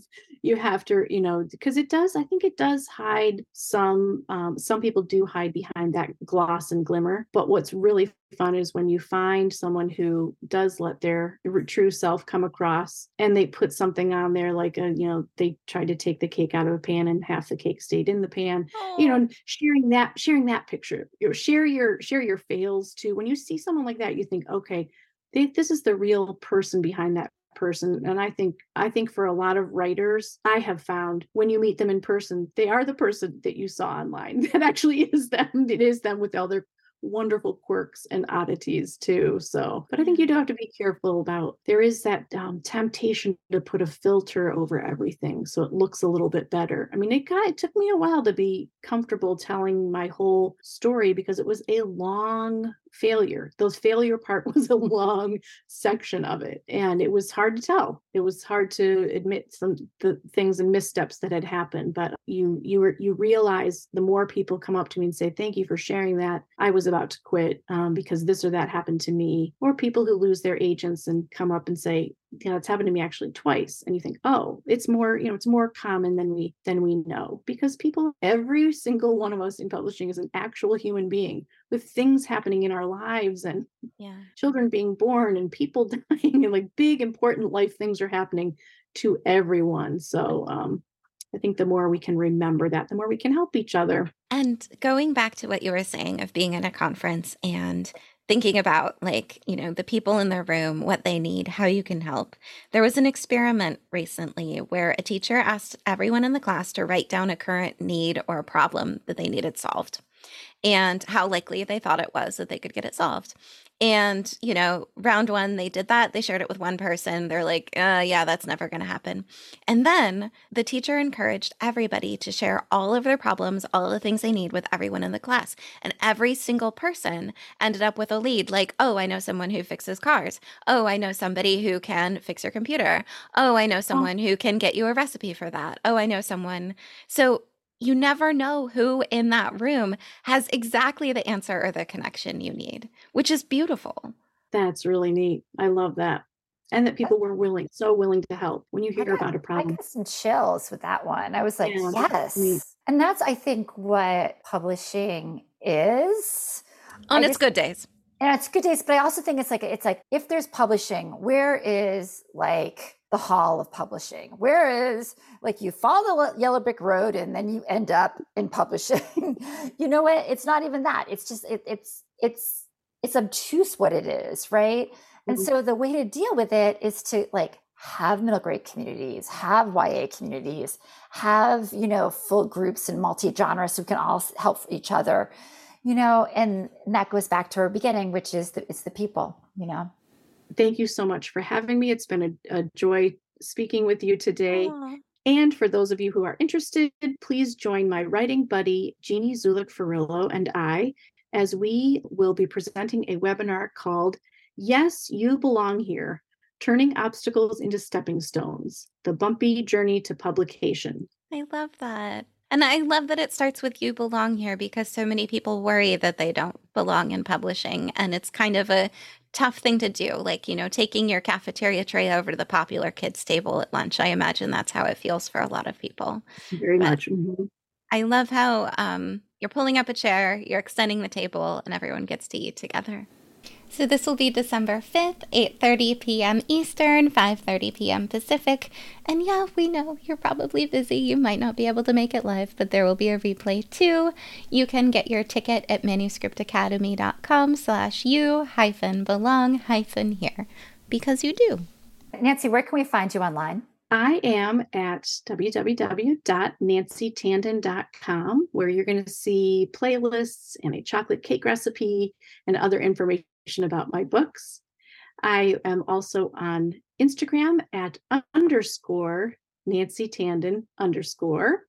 You have to you know because it does i think it does hide some um, some people do hide behind that gloss and glimmer but what's really fun is when you find someone who does let their true self come across and they put something on there like a, you know they tried to take the cake out of a pan and half the cake stayed in the pan. You know sharing that sharing that picture you know, share your share your fails too. When you see someone like that you think okay they, this is the real person behind that person. And i think i think for a lot of writers i have found when you meet them in person they are the person that you saw online. That actually is them it is them with all their wonderful quirks and oddities too. So, but I think you do have to be careful about there is that um, temptation to put a filter over everything so it looks a little bit better. I mean, it got it took me a while to be comfortable telling my whole story because it was a long failure. Those failure part was a long section of it, and it was hard to tell. It was hard to admit some the things and missteps that had happened. But you you were you realize the more people come up to me and say thank you for sharing that. I was about to quit um, because this or that happened to me, or people who lose their agents and come up and say you know, it's happened to me actually twice and you think oh it's more you know it's more common than we than we know because people every single one of us in publishing is an actual human being with things happening in our lives and yeah children being born and people dying and like big important life things are happening to everyone so um I think the more we can remember that, the more we can help each other. And going back to what you were saying of being at a conference and thinking about like you know the people in the room what they need how you can help. There was an experiment recently where a teacher asked everyone in the class to write down a current need or a problem that they needed solved and how likely they thought it was that they could get it solved and, you know, round one, they did that. They shared it with one person. They're like, uh, yeah, that's never going to happen. And then the teacher encouraged everybody to share all of their problems, all of the things they need with everyone in the class. And every single person ended up with a lead like, oh, I know someone who fixes cars. Oh, I know somebody who can fix your computer. Oh, I know oh. someone oh. who can get you a recipe for that. Oh, I know someone. So you never know who in that room has exactly the answer or the connection you need, which is beautiful. That's really neat. I love that. And that people were willing, so willing to help when you hear got, about a problem. I got some chills with that one. I was like, yeah, yes. That's and that's, I think, what publishing is. On I its just, good days. And it's good days, but I also think it's like it's like if there's publishing, where is like the hall of publishing. Whereas, like, you follow the yellow brick road and then you end up in publishing. you know what? It's not even that. It's just it, it's it's it's obtuse what it is, right? Mm-hmm. And so the way to deal with it is to like have middle grade communities, have YA communities, have you know full groups and multi genres who can all help each other. You know, and, and that goes back to our beginning, which is the, it's the people. You know thank you so much for having me. It's been a, a joy speaking with you today. Aww. And for those of you who are interested, please join my writing buddy, Jeannie Zulik Ferrillo, and I, as we will be presenting a webinar called Yes, You Belong Here Turning Obstacles into Stepping Stones The Bumpy Journey to Publication. I love that. And I love that it starts with you belong here because so many people worry that they don't belong in publishing. And it's kind of a tough thing to do. Like, you know, taking your cafeteria tray over to the popular kids' table at lunch. I imagine that's how it feels for a lot of people. Very but much. Mm-hmm. I love how um, you're pulling up a chair, you're extending the table, and everyone gets to eat together. So this will be December 5th, 8:30 p.m. Eastern, 5:30 p.m. Pacific. And yeah, we know you're probably busy. You might not be able to make it live, but there will be a replay too. You can get your ticket at manuscriptacademy.com slash you hyphen belong hyphen here because you do. Nancy, where can we find you online? I am at www.nancytandon.com, where you're going to see playlists and a chocolate cake recipe and other information about my books. I am also on Instagram at underscore Nancy Tandon underscore,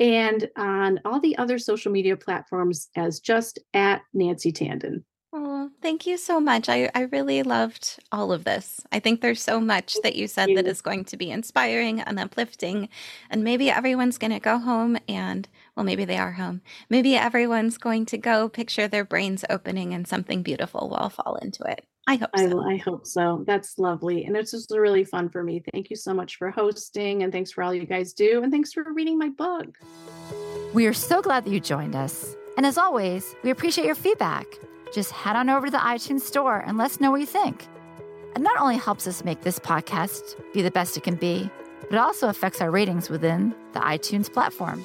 and on all the other social media platforms as just at Nancy Tandon. Oh, thank you so much. I, I really loved all of this. I think there's so much that you said that is going to be inspiring and uplifting. And maybe everyone's going to go home and, well, maybe they are home. Maybe everyone's going to go picture their brains opening and something beautiful will fall into it. I hope so. I, I hope so. That's lovely. And it's just really fun for me. Thank you so much for hosting and thanks for all you guys do. And thanks for reading my book. We are so glad that you joined us. And as always, we appreciate your feedback just head on over to the iTunes store and let us know what you think. It not only helps us make this podcast be the best it can be, but it also affects our ratings within the iTunes platform.